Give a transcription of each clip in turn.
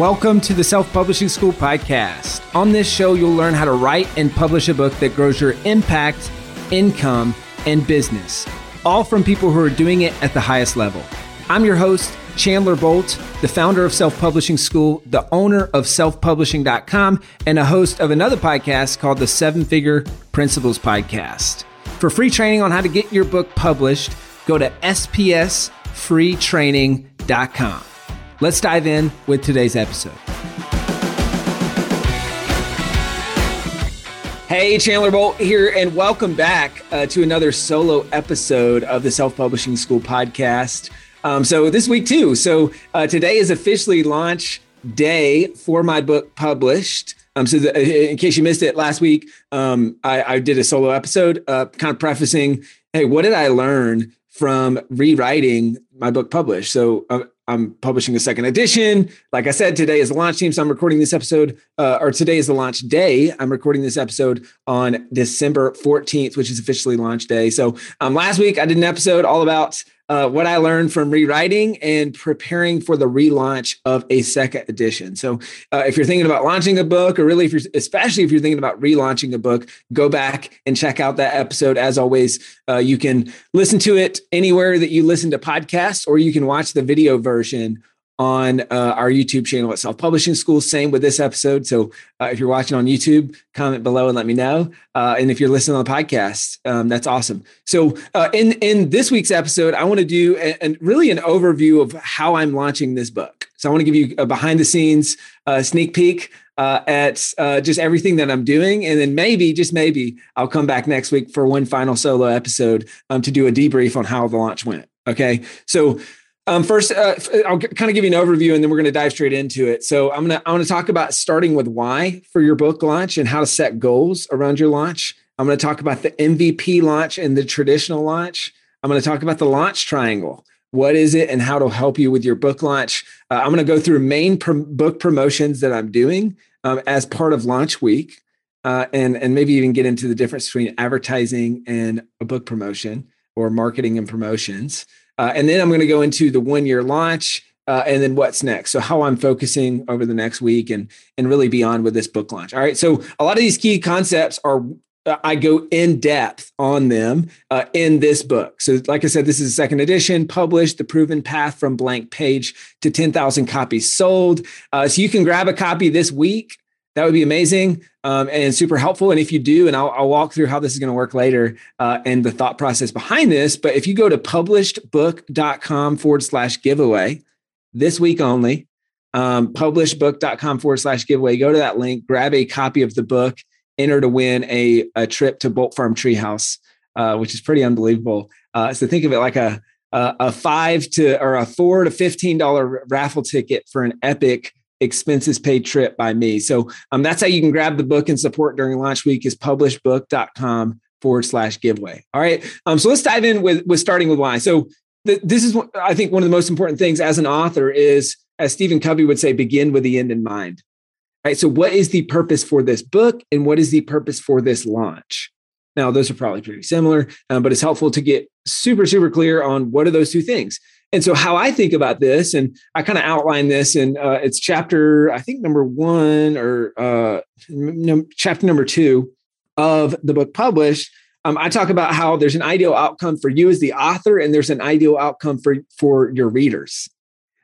Welcome to the Self Publishing School podcast. On this show, you'll learn how to write and publish a book that grows your impact, income, and business, all from people who are doing it at the highest level. I'm your host, Chandler Bolt, the founder of Self Publishing School, the owner of selfpublishing.com, and a host of another podcast called the Seven Figure Principles Podcast. For free training on how to get your book published, go to spsfreetraining.com. Let's dive in with today's episode. Hey, Chandler Bolt here, and welcome back uh, to another solo episode of the Self Publishing School podcast. Um, so, this week, too. So, uh, today is officially launch day for my book published. Um, so, the, in case you missed it last week, um, I, I, did a solo episode, uh, kind of prefacing, hey, what did I learn from rewriting my book published? So, uh, I'm publishing a second edition. Like I said, today is the launch team. So I'm recording this episode, uh, or today is the launch day. I'm recording this episode on December 14th, which is officially launch day. So um, last week I did an episode all about uh, what I learned from rewriting and preparing for the relaunch of a second edition. So, uh, if you're thinking about launching a book, or really, if you're especially if you're thinking about relaunching a book, go back and check out that episode. As always, uh, you can listen to it anywhere that you listen to podcasts, or you can watch the video version on uh, our YouTube channel at Self Publishing School. Same with this episode. So uh, if you're watching on YouTube, comment below and let me know. Uh, and if you're listening on the podcast, um, that's awesome. So uh, in in this week's episode, I want to do and really an overview of how I'm launching this book. So I want to give you a behind the scenes uh, sneak peek. Uh, at just everything that I'm doing, and then maybe, just maybe, I'll come back next week for one final solo episode um, to do a debrief on how the launch went. Okay, so um, first, uh, I'll kind of give you an overview, and then we're going to dive straight into it. So, I'm gonna I want to talk about starting with why for your book launch and how to set goals around your launch. I'm going to talk about the MVP launch and the traditional launch. I'm going to talk about the launch triangle. What is it, and how it'll help you with your book launch? Uh, I'm going to go through main book promotions that I'm doing um, as part of launch week, uh, and and maybe even get into the difference between advertising and a book promotion or marketing and promotions. Uh, and then I'm going to go into the one year launch uh, and then what's next. So how I'm focusing over the next week and and really beyond with this book launch. All right. So a lot of these key concepts are uh, I go in depth on them uh, in this book. So, like I said, this is a second edition, published The Proven Path from Blank Page to 10,000 Copies Sold. Uh, so, you can grab a copy this week that would be amazing um, and super helpful. And if you do, and I'll, I'll walk through how this is going to work later uh, and the thought process behind this. But if you go to publishedbook.com forward slash giveaway this week only, um, publishedbook.com forward slash giveaway, go to that link, grab a copy of the book, enter to win a, a trip to Bolt Farm Treehouse, uh, which is pretty unbelievable. Uh, so think of it like a, a, a five to or a four to $15 raffle ticket for an epic expenses paid trip by me. So um, that's how you can grab the book and support during launch week is publishedbook.com forward slash giveaway. All right. Um, so let's dive in with, with starting with why. So th- this is, I think, one of the most important things as an author is, as Stephen Covey would say, begin with the end in mind. All right. So what is the purpose for this book and what is the purpose for this launch? Now, those are probably pretty similar, um, but it's helpful to get super, super clear on what are those two things. And so, how I think about this, and I kind of outline this, and uh, it's chapter, I think, number one or uh, chapter number two of the book published. Um, I talk about how there's an ideal outcome for you as the author, and there's an ideal outcome for for your readers.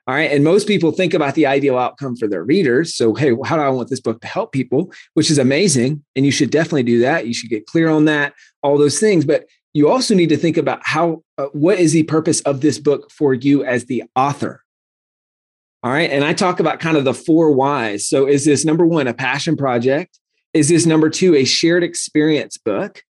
All right. And most people think about the ideal outcome for their readers. So, hey, how do I want this book to help people? Which is amazing. And you should definitely do that. You should get clear on that, all those things. But you also need to think about how uh, what is the purpose of this book for you as the author? All right and i talk about kind of the four whys. So is this number one a passion project? Is this number two a shared experience book?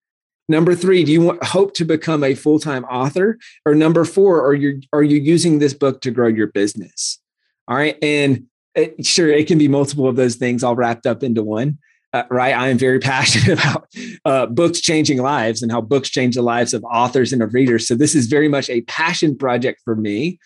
Number three do you want, hope to become a full-time author? Or number four are you are you using this book to grow your business? All right and it, sure it can be multiple of those things all wrapped up into one uh, right? I am very passionate about uh, books changing lives and how books change the lives of authors and of readers. So this is very much a passion project for me.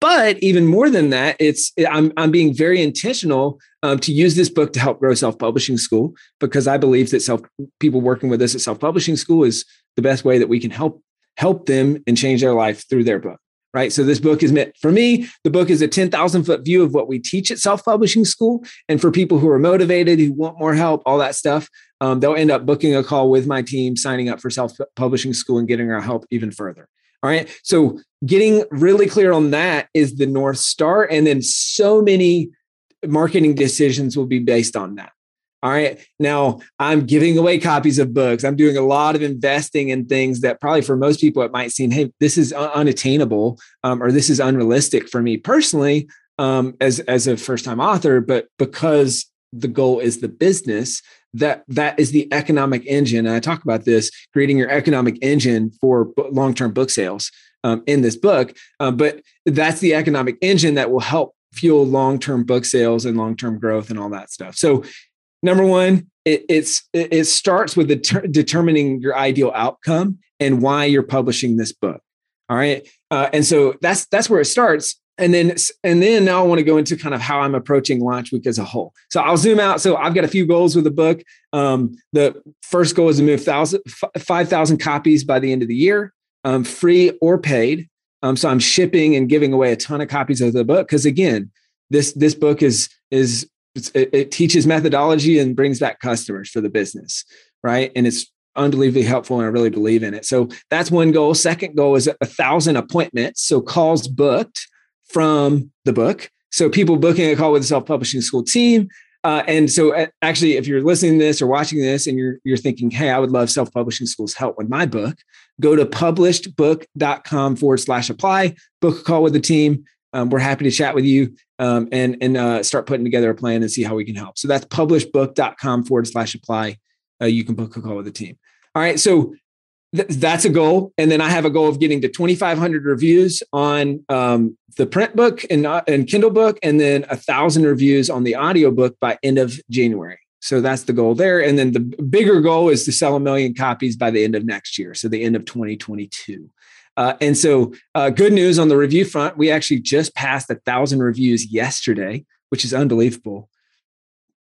But even more than that, it's I'm I'm being very intentional um, to use this book to help grow Self Publishing School because I believe that self people working with us at Self Publishing School is the best way that we can help help them and change their life through their book. Right? So this book is meant for me. The book is a 10,000 foot view of what we teach at self publishing school. And for people who are motivated, who want more help, all that stuff, um, they'll end up booking a call with my team, signing up for self publishing school and getting our help even further. All right. So getting really clear on that is the North Star. And then so many marketing decisions will be based on that. All right. Now I'm giving away copies of books. I'm doing a lot of investing in things that probably for most people it might seem, hey, this is unattainable um, or this is unrealistic for me personally um, as as a first time author. But because the goal is the business, that that is the economic engine. And I talk about this creating your economic engine for long term book sales um, in this book. Uh, but that's the economic engine that will help fuel long term book sales and long term growth and all that stuff. So number one, it, it's it starts with determining your ideal outcome and why you're publishing this book. All right, uh, and so that's that's where it starts. And then and then now I want to go into kind of how I'm approaching launch week as a whole. So I'll zoom out. So I've got a few goals with the book. Um, the first goal is to move thousand five thousand copies by the end of the year, um, free or paid. Um, so I'm shipping and giving away a ton of copies of the book because again, this this book is is it, it teaches methodology and brings back customers for the business, right? And it's unbelievably helpful and I really believe in it. So that's one goal. Second goal is a thousand appointments. So calls booked from the book. So people booking a call with the self-publishing school team. Uh, and so uh, actually, if you're listening to this or watching this and you're, you're thinking, hey, I would love self-publishing schools help with my book, go to publishedbook.com forward slash apply, book a call with the team. Um, we're happy to chat with you um, and and uh, start putting together a plan and see how we can help. So that's publishedbook.com forward slash apply. Uh, you can book a call with the team. All right. So th- that's a goal. And then I have a goal of getting to 2,500 reviews on um, the print book and, uh, and Kindle book, and then a thousand reviews on the audio book by end of January. So that's the goal there. And then the bigger goal is to sell a million copies by the end of next year. So the end of 2022. Uh, and so, uh, good news on the review front. We actually just passed a thousand reviews yesterday, which is unbelievable.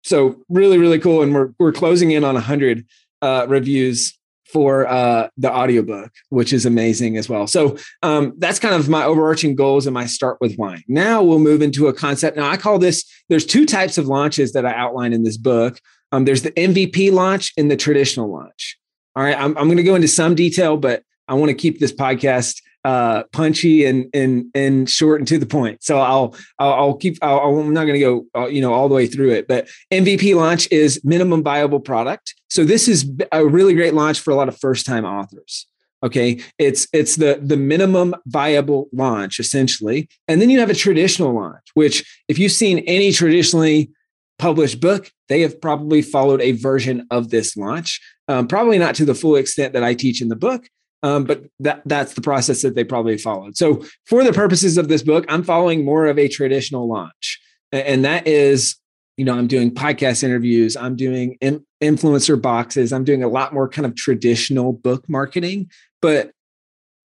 So, really, really cool. And we're we're closing in on hundred uh, reviews for uh, the audiobook, which is amazing as well. So um, that's kind of my overarching goals and my start with wine. Now we'll move into a concept. Now I call this. There's two types of launches that I outline in this book. Um, there's the MVP launch and the traditional launch. All right, I'm, I'm going to go into some detail, but I want to keep this podcast uh, punchy and and and short and to the point. So I'll I'll, I'll keep. i am not going to go uh, you know all the way through it. But MVP launch is minimum viable product. So this is a really great launch for a lot of first time authors. Okay, it's it's the the minimum viable launch essentially, and then you have a traditional launch, which if you've seen any traditionally published book, they have probably followed a version of this launch. Um, probably not to the full extent that I teach in the book, um, but that that's the process that they probably followed. So for the purposes of this book, I'm following more of a traditional launch, and that is, you know, I'm doing podcast interviews, I'm doing in, influencer boxes, I'm doing a lot more kind of traditional book marketing, but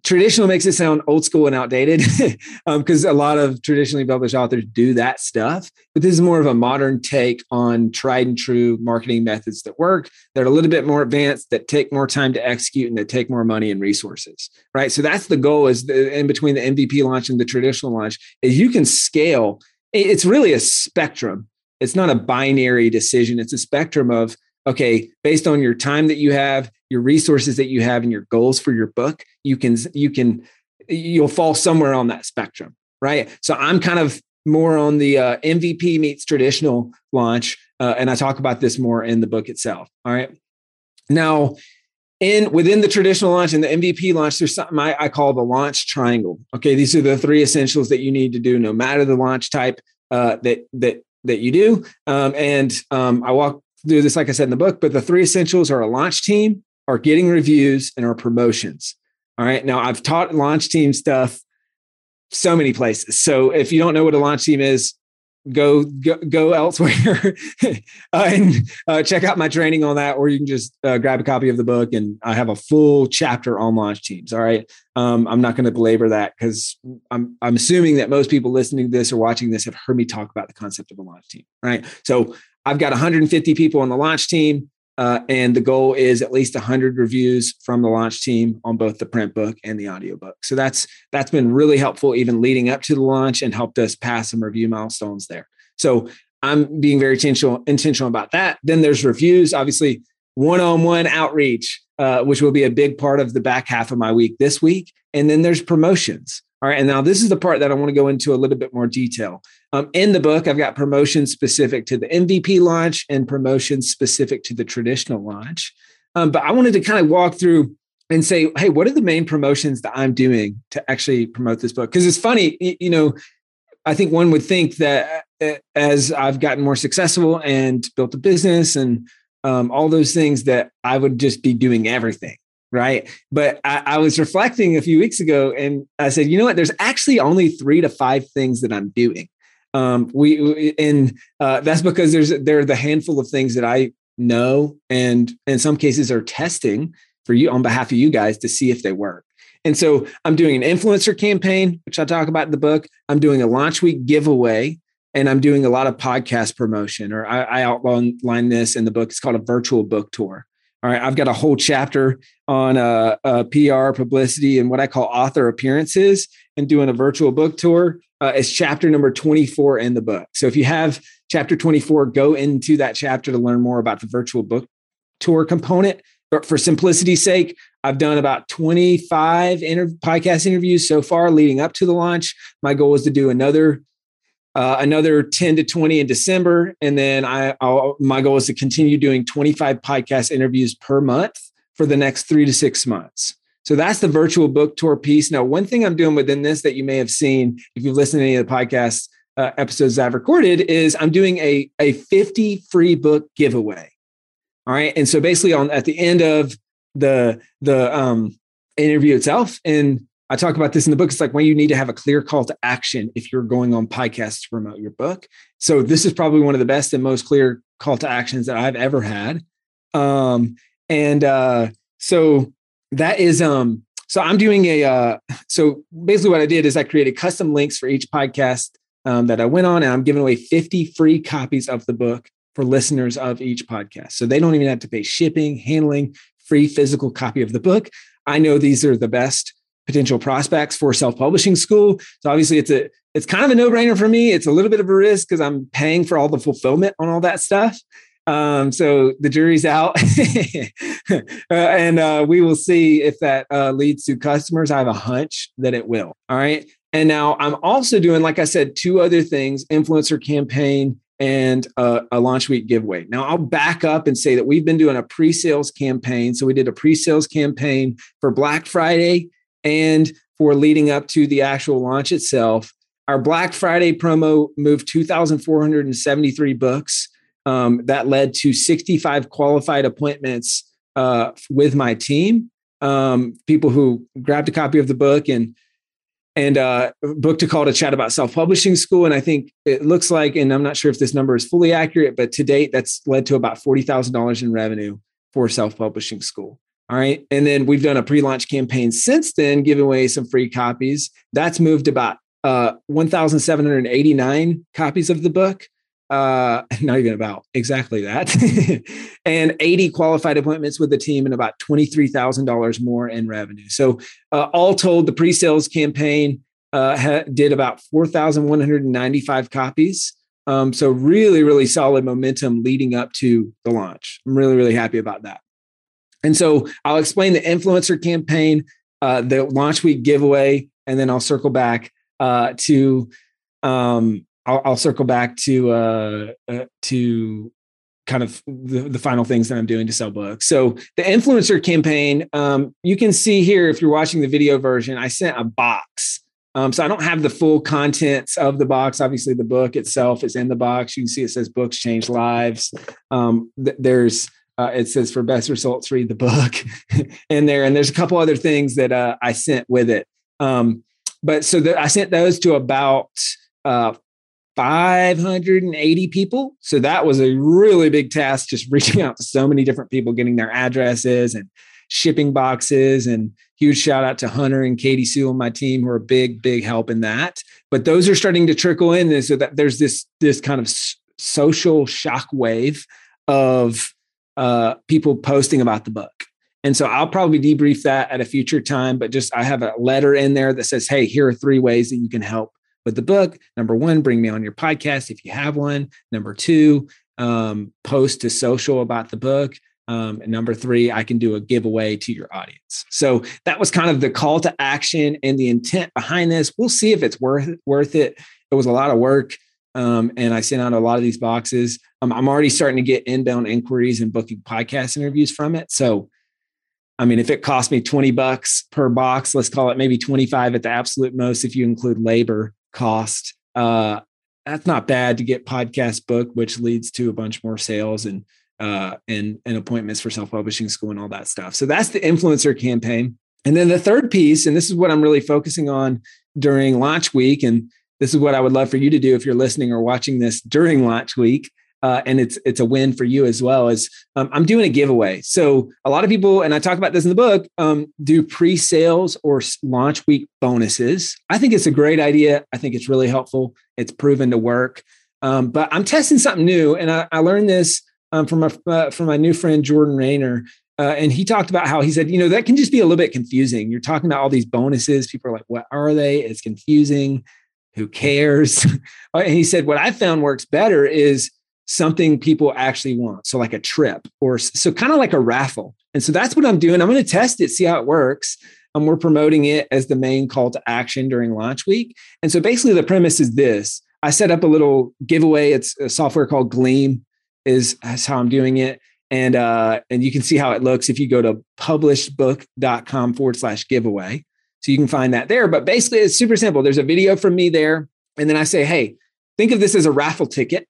traditional makes it sound old school and outdated because um, a lot of traditionally published authors do that stuff. But this is more of a modern take on tried and true marketing methods that work that are a little bit more advanced that take more time to execute and that take more money and resources right? So that's the goal is the, in between the mvp launch and the traditional launch is you can scale. It's really a spectrum. It's not a binary decision. It's a spectrum of okay based on your time that you have your resources that you have and your goals for your book you can you can you'll fall somewhere on that spectrum right? So i'm kind of more on the uh, mvp meets traditional launch uh, and i talk about this more in the book itself all right? Now in within the traditional launch and the mvp launch there's something I, I call the launch triangle okay? These are the three essentials that you need to do no matter the launch type uh, that that that you do um, and um, i walk do this, like I said in the book, but the three essentials are a launch team, are getting reviews, and our promotions. All right. Now I've taught launch team stuff so many places. So if you don't know what a launch team is, go go, go elsewhere uh, and uh, check out my training on that, or you can just uh, grab a copy of the book and I have a full chapter on launch teams. All right. Um, I'm not going to belabor that because I'm I'm assuming that most people listening to this or watching this have heard me talk about the concept of a launch team. Right. So I've got 150 people on the launch team. Uh, and the goal is at least 100 reviews from the launch team on both the print book and the audiobook. So that's that's been really helpful even leading up to the launch and helped us pass some review milestones there. So I'm being very intentional intentional about that. Then there's reviews, obviously one-on-one outreach, uh, which will be a big part of the back half of my week this week. And then there's promotions. All right. And now this is the part that I want to go into a little bit more detail. Um, in the book, I've got promotions specific to the MVP launch and promotions specific to the traditional launch. Um, but I wanted to kind of walk through and say, hey, what are the main promotions that I'm doing to actually promote this book? Because it's funny, you know, I think one would think that uh, as I've gotten more successful and built a business and um, all those things, that I would just be doing everything right? But I, I, was reflecting a few weeks ago, and I said, you know what? There's actually only three to five things that I'm doing. Um, we, and uh, that's because there's there are the handful of things that I know, and in some cases are testing for you on behalf of you guys to see if they work. And so I'm doing an influencer campaign, which I talk about in the book. I'm doing a launch week giveaway, and I'm doing a lot of podcast promotion, or I, I outline this in the book. It's called a virtual book tour. All right, I've got a whole chapter on uh, uh, PR, publicity, and what I call author appearances, and doing a virtual book tour. Uh, it's chapter number 24 in the book. So if you have chapter 24, go into that chapter to learn more about the virtual book tour component. But for simplicity's sake, I've done about 25 inter- podcast interviews so far leading up to the launch. My goal is to do another uh, another 10 to 20 in December. And then I, I'll, my goal is to continue doing 25 podcast interviews per month for the next three to six months. So that's the virtual book tour piece. Now, one thing I'm doing within this that you may have seen if you've listened to any of the podcast uh, episodes I've recorded is I'm doing a, a 50 free book giveaway. All right. And so basically on at the end of the the um interview itself, and I talk about this in the book. It's like when you need to have a clear call to action if you're going on podcasts to promote your book. So this is probably one of the best and most clear call to actions that I've ever had. Um, and uh, so that is um, so I'm doing a uh, so basically what I did is I created custom links for each podcast um, that I went on, and I'm giving away 50 free copies of the book for listeners of each podcast. So they don't even have to pay shipping, handling, free physical copy of the book. I know these are the best potential prospects for self-publishing school. So obviously it's a it's kind of a no-brainer for me. It's a little bit of a risk because I'm paying for all the fulfillment on all that stuff. Um, so the jury's out, uh, and uh, we will see if that uh, leads to customers. I have a hunch that it will. All right. And now I'm also doing, like I said, two other things: influencer campaign and a, a launch week giveaway. Now I'll back up and say that we've been doing a pre-sales campaign. So we did a pre-sales campaign for Black Friday and for leading up to the actual launch itself. Our Black Friday promo moved 2,473 books. Um, that led to 65 qualified appointments uh, with my team. Um, people who grabbed a copy of the book and and uh, booked a call to chat about self-publishing school. And I think it looks like, and I'm not sure if this number is fully accurate, but to date, that's led to about forty thousand dollars in revenue for self-publishing school. All right. And then we've done a pre launch campaign since then, giving away some free copies. That's moved about uh, 1,789 copies of the book. Uh, not even about exactly that. and 80 qualified appointments with the team and about $23,000 more in revenue. So, uh, all told, the pre sales campaign uh, ha- did about 4,195 copies. Um, so, really, really solid momentum leading up to the launch. I'm really, really happy about that. And so I'll explain the influencer campaign, uh, the launch week giveaway, and then I'll circle back uh, to um, I'll, I'll, circle back to uh, uh, to kind of the, the, final things that I'm doing to sell books. So the influencer campaign, um, you can see here if you're watching the video version, I sent a box. Um, so I don't have the full contents of the box. Obviously, the book itself is in the box. You can see it says "Books Change Lives." Um, th- there's uh, it says for best results, read the book in there. And there's a couple other things that uh, I sent with it. Um, but so the, I sent those to about uh, 580 people. So that was a really big task, just reaching out to so many different people, getting their addresses and shipping boxes. And huge shout out to Hunter and Katie Sue on my team who are a big, big help in that. But those are starting to trickle in, And so that there's this this kind of social shock wave of uh, people posting about the book. And so I'll probably debrief that at a future time, but just I have a letter in there that says, hey, here are three ways that you can help with the book. Number one, bring me on your podcast if you have one. Number two, um, post to social about the book. Um, and number three, I can do a giveaway to your audience. So that was kind of the call to action and the intent behind this. We'll see if it's worth worth it. It was a lot of work, um, and I sent out a lot of these boxes. Um, I'm already starting to get inbound inquiries and booking podcast interviews from it. So, I mean, if it costs me 20 bucks per box, let's call it maybe 25 at the absolute most, if you include labor cost. Uh, that's not bad to get podcast book, which leads to a bunch more sales and uh, and and appointments for self publishing school and all that stuff. So that's the influencer campaign. And then the third piece, and this is what I'm really focusing on during launch week, and this is what I would love for you to do if you're listening or watching this during launch week. Uh, and it's it's a win for you as well as um, I'm doing a giveaway. So a lot of people, and I talk about this in the book, um, do pre-sales or launch week bonuses. I think it's a great idea. I think it's really helpful. It's proven to work. Um, but I'm testing something new, and I, I learned this um, from my uh, from my new friend Jordan Raynor. Uh, and he talked about how he said, you know, that can just be a little bit confusing. You're talking about all these bonuses. People are like, what are they? It's confusing. Who cares? and he said, what I found works better is something people actually want. So, like a trip or so kind of like a raffle. And so that's what I'm doing. I'm going to test it, see how it works. And we're promoting it as the main call to action during launch week. And so basically, the premise is this I set up a little giveaway. It's a software called Gleam is, is how I'm doing it. And uh, and you can see how it looks if you go to publishedbook.com forward slash giveaway. So you can find that there. But basically, it's super simple. There's a video from me there. And then I say, hey, think of this as a raffle ticket.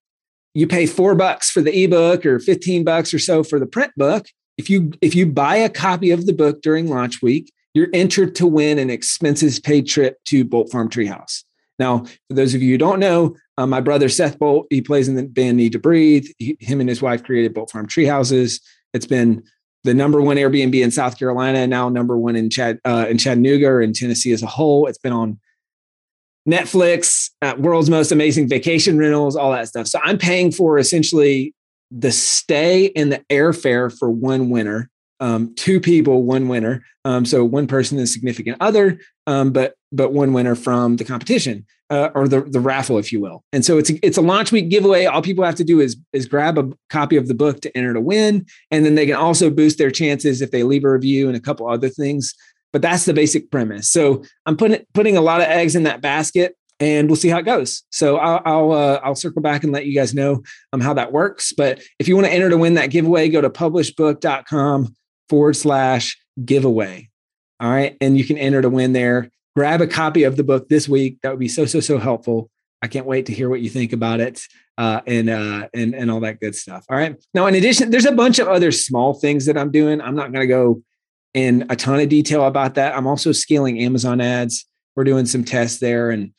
You pay four bucks for the ebook or 15 bucks or so for the print book. If you if you buy a copy of the book during launch week, you're entered to win an expenses paid trip to Bolt Farm Treehouse. Now, for those of you who don't know, uh, my brother Seth Bolt, he plays in the band Need to Breathe. He, him and his wife created Bolt Farm treehouses It's been the number one Airbnb in South Carolina, now number one in Chad uh, in Chattanooga or in Tennessee as a whole. It's been on Netflix, uh, world's most amazing vacation rentals, all that stuff. So I'm paying for essentially the stay and the airfare for one winter um, two people, one winner. Um, so one person is significant other, um, but but one winner from the competition uh, or the the raffle, if you will. And so it's a, it's a launch week giveaway. All people have to do is is grab a copy of the book to enter to win, and then they can also boost their chances if they leave a review and a couple other things. But that's the basic premise. So I'm putting putting a lot of eggs in that basket and we'll see how it goes. So I'll I'll, uh, I'll circle back and let you guys know um, how that works. But if you want to enter to win that giveaway, go to publishedbook.com forward slash giveaway. All right. And you can enter to win there. Grab a copy of the book this week. That would be so, so, so helpful. I can't wait to hear what you think about it uh, and, uh, and, and all that good stuff. All right. Now, in addition, there's a bunch of other small things that I'm doing. I'm not going to go in a ton of detail about that. I'm also scaling Amazon ads. We're doing some tests there and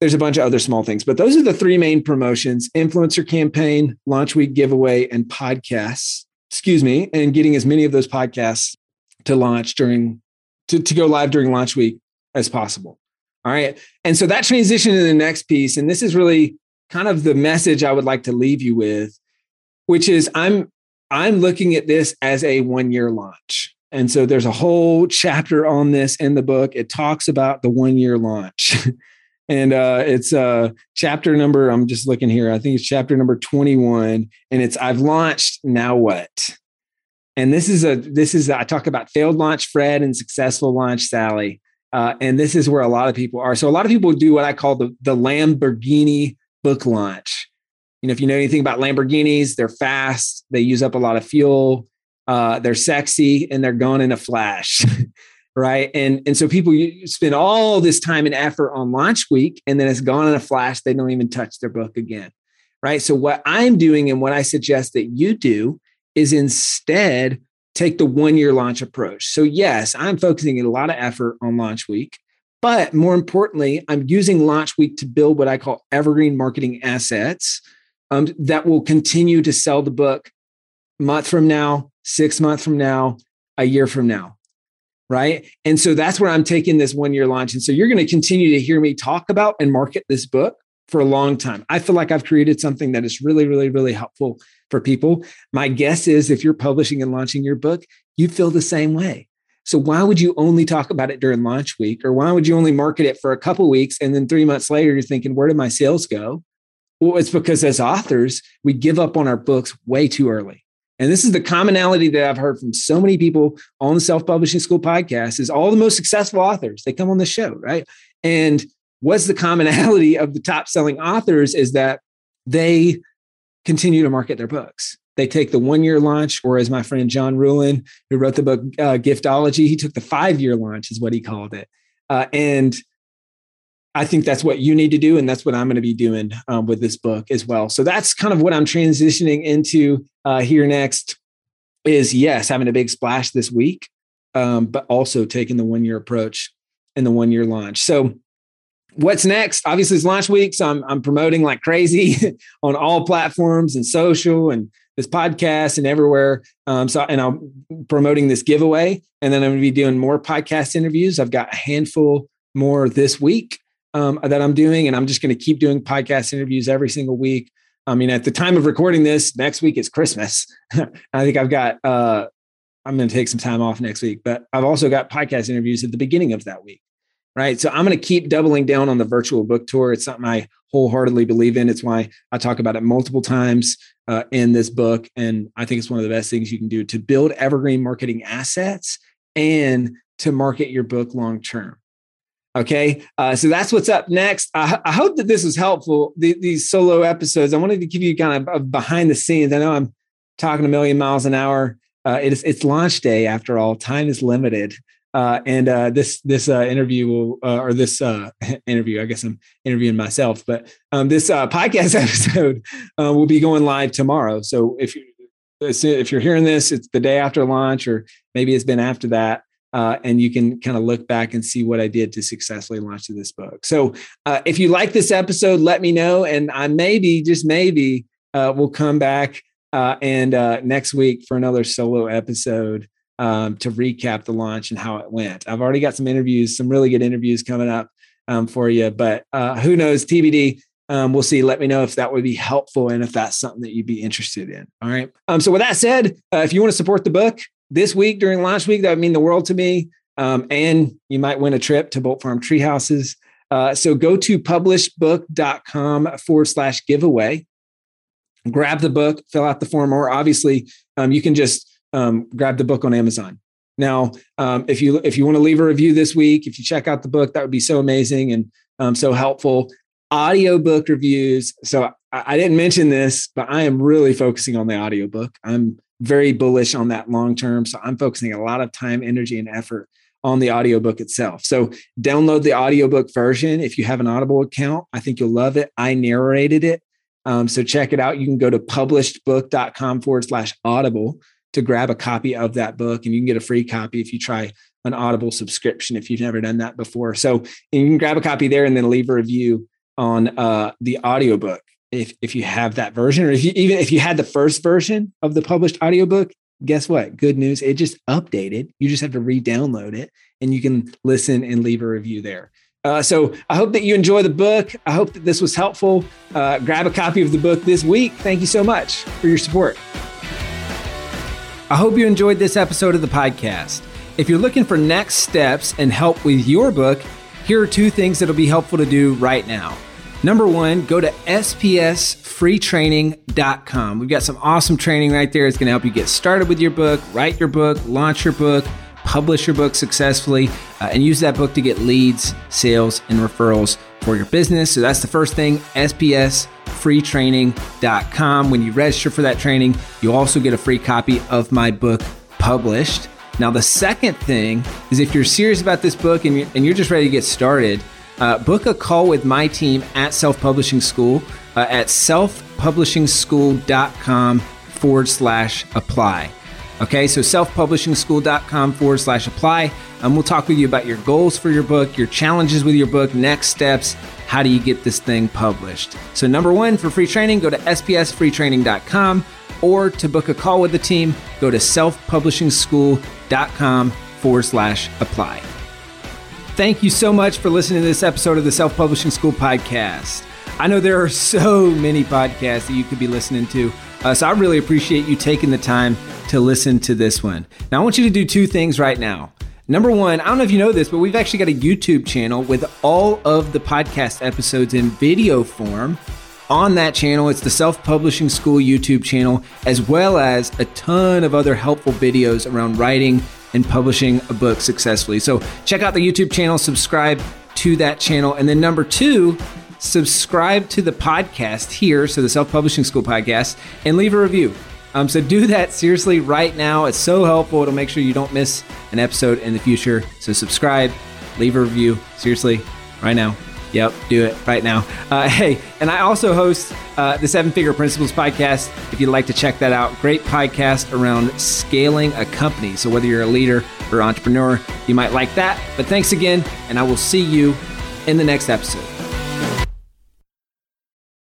there's a bunch of other small things, but those are the three main promotions influencer campaign, launch week giveaway, and podcasts excuse me, and getting as many of those podcasts to launch during to, to go live during launch week as possible. All right. And so that transition to the next piece, and this is really kind of the message I would like to leave you with, which is I'm I'm looking at this as a one year launch. And so there's a whole chapter on this in the book. It talks about the one year launch. and uh, it's uh, chapter number. I'm just looking here. I think it's chapter number 21, and it's I've launched. Now what? And this is a this is I talk about failed launch Fred and successful launch Sally, uh, and this is where a lot of people are. So a lot of people do what I call the the Lamborghini book launch. You know, if you know anything about Lamborghinis, they're fast. They use up a lot of fuel. Uh, they're sexy and they're gone in a flash. right? And and so people spend all this time and effort on launch week, and then it's gone in a flash. They don't even touch their book again, right? So what I'm doing and what I suggest that you do is instead take the one year launch approach. So yes, I'm focusing a lot of effort on launch week. But more importantly, I'm using Launch Week to build what I call evergreen marketing assets um, that will continue to sell the book month from now, six months from now, a year from now right? And so that's where I'm taking this one year launch. And so you're going to continue to hear me talk about and market this book for a long time. I feel like I've created something that is really, really, really helpful for people. My guess is if you're publishing and launching your book, you feel the same way. So why would you only talk about it during launch week or why would you only market it for a couple weeks and then 3 months later you're thinking where did my sales go? Well, it's because as authors, we give up on our books way too early. And this is the commonality that I've heard from so many people on the Self Publishing School podcast is all the most successful authors, they come on the show, right? And what's the commonality of the top selling authors is that they continue to market their books. They take the one year launch, or as my friend John Ruhlin, who wrote the book uh, Giftology, he took the five year launch, is what he called it. Uh, and I think that's what you need to do. And that's what I'm going to be doing um, with this book as well. So that's kind of what I'm transitioning into uh, here next is yes, having a big splash this week, um, but also taking the one year approach and the one year launch. So what's next? Obviously, it's launch week. So I'm, I'm promoting like crazy on all platforms and social and this podcast and everywhere. Um, so, and I'm promoting this giveaway. And then I'm going to be doing more podcast interviews. I've got a handful more this week um, that I'm doing, and I'm just going to keep doing podcast interviews every single week. I mean, at the time of recording this, next week is Christmas. I think I've got, uh, I'm going to take some time off next week, but I've also got podcast interviews at the beginning of that week right? So I'm going to keep doubling down on the virtual book tour. It's something I wholeheartedly believe in. It's why I talk about it multiple times uh, in this book. And I think it's one of the best things you can do to build evergreen marketing assets and to market your book long term. Okay, uh, so that's what's up next. I, I hope that this was helpful. The, these solo episodes, I wanted to give you kind of behind the scenes. I know I'm talking a million miles an hour. Uh, it's it's launch day after all. Time is limited. Uh, and uh, this this uh, interview will, uh, or this interview, I guess I'm interviewing myself, but um, this podcast episode will be going live tomorrow. So if you if you're hearing this, it's the day after launch, or maybe it's been after that, and you can kind of look back and see what I did to successfully launch this book. So if you like this episode, let me know, and I maybe just maybe we'll come back and next week for another solo episode um, to recap the launch and how it went. I've already got some interviews, some really good interviews coming up um, for you, but uh, who knows? TBD. Um, we'll see. Let me know if that would be helpful and if that's something that you'd be interested in. All right. Um, so with that said, uh, if you want to support the book this week during launch week, that would mean the world to me. Um, and you might win a trip to Bolt Farm Treehouses. Uh, so go to publishedbook.com forward slash giveaway. Grab the book, fill out the form, or obviously um, you can just um, grab the book on Amazon. Now, um, if you if you want to leave a review this week, if you check out the book, that would be so amazing and um, so helpful. Audiobook reviews. So I, I didn't mention this, but I am really focusing on the audiobook. I'm very bullish on that long term. So I'm focusing a lot of time, energy, and effort on the audiobook itself. So download the audiobook version if you have an Audible account. I think you'll love it. I narrated it. Um, so check it out. You can go to publishedbook.com forward slash audible to grab a copy of that book and you can get a free copy if you try an audible subscription if you've never done that before so you can grab a copy there and then leave a review on uh, the audiobook if if you have that version or if you even if you had the first version of the published audiobook guess what good news it just updated you just have to re-download it and you can listen and leave a review there uh, so I hope that you enjoy the book. I hope that this was helpful. Uh, grab a copy of the book this week. Thank you so much for your support. I hope you enjoyed this episode of the podcast. If you're looking for next steps and help with your book, here are two things that'll be helpful to do right now. Number one, go to spsfreetraining.com. We've got some awesome training right there. It's going to help you get started with your book, write your book, launch your book, publish your book successfully, uh, and use that book to get leads, sales, and referrals for your business. So that's the first thing, spsfreetraining.com. When you register for that training, you also get a free copy of my book published. Now, the second thing is if you're serious about this book and you're, and you're just ready to get started, uh, book a call with my team at Self Publishing School uh, at selfpublishingschool.com forward slash apply. Okay, so selfpublishingschool.com forward slash apply. And we'll talk with you about your goals for your book, your challenges with your book, next steps, how do you get this thing published? So, number one, for free training, go to spsfreetraining.com or to book a call with the team, go to selfpublishingschool.com forward slash apply. Thank you so much for listening to this episode of the Self Publishing School podcast. I know there are so many podcasts that you could be listening to Uh, so I really appreciate you taking the time to listen to this one. Now, I want you to do two things right now. Number one, I don't know if you know this, but we've actually got a YouTube channel with all of the podcast episodes in video form. On that channel, it's the Self Publishing School YouTube channel, as well as a ton of other helpful videos around writing and publishing a book successfully. So check out the YouTube channel, subscribe to that channel. And then number two, subscribe to the podcast here, so the Self Publishing School podcast, and leave a review. Um, so do that seriously right now. It's so helpful. It'll make sure you don't miss an episode in the future. So subscribe, leave a review. Seriously, right now. Yep, do it right now. Uh, hey, and I also host uh, the Seven Figure Principles podcast. If you'd like to check that out, great podcast around scaling a company. So whether you're a leader or entrepreneur, you might like that. But thanks again, and I will see you in the next episode.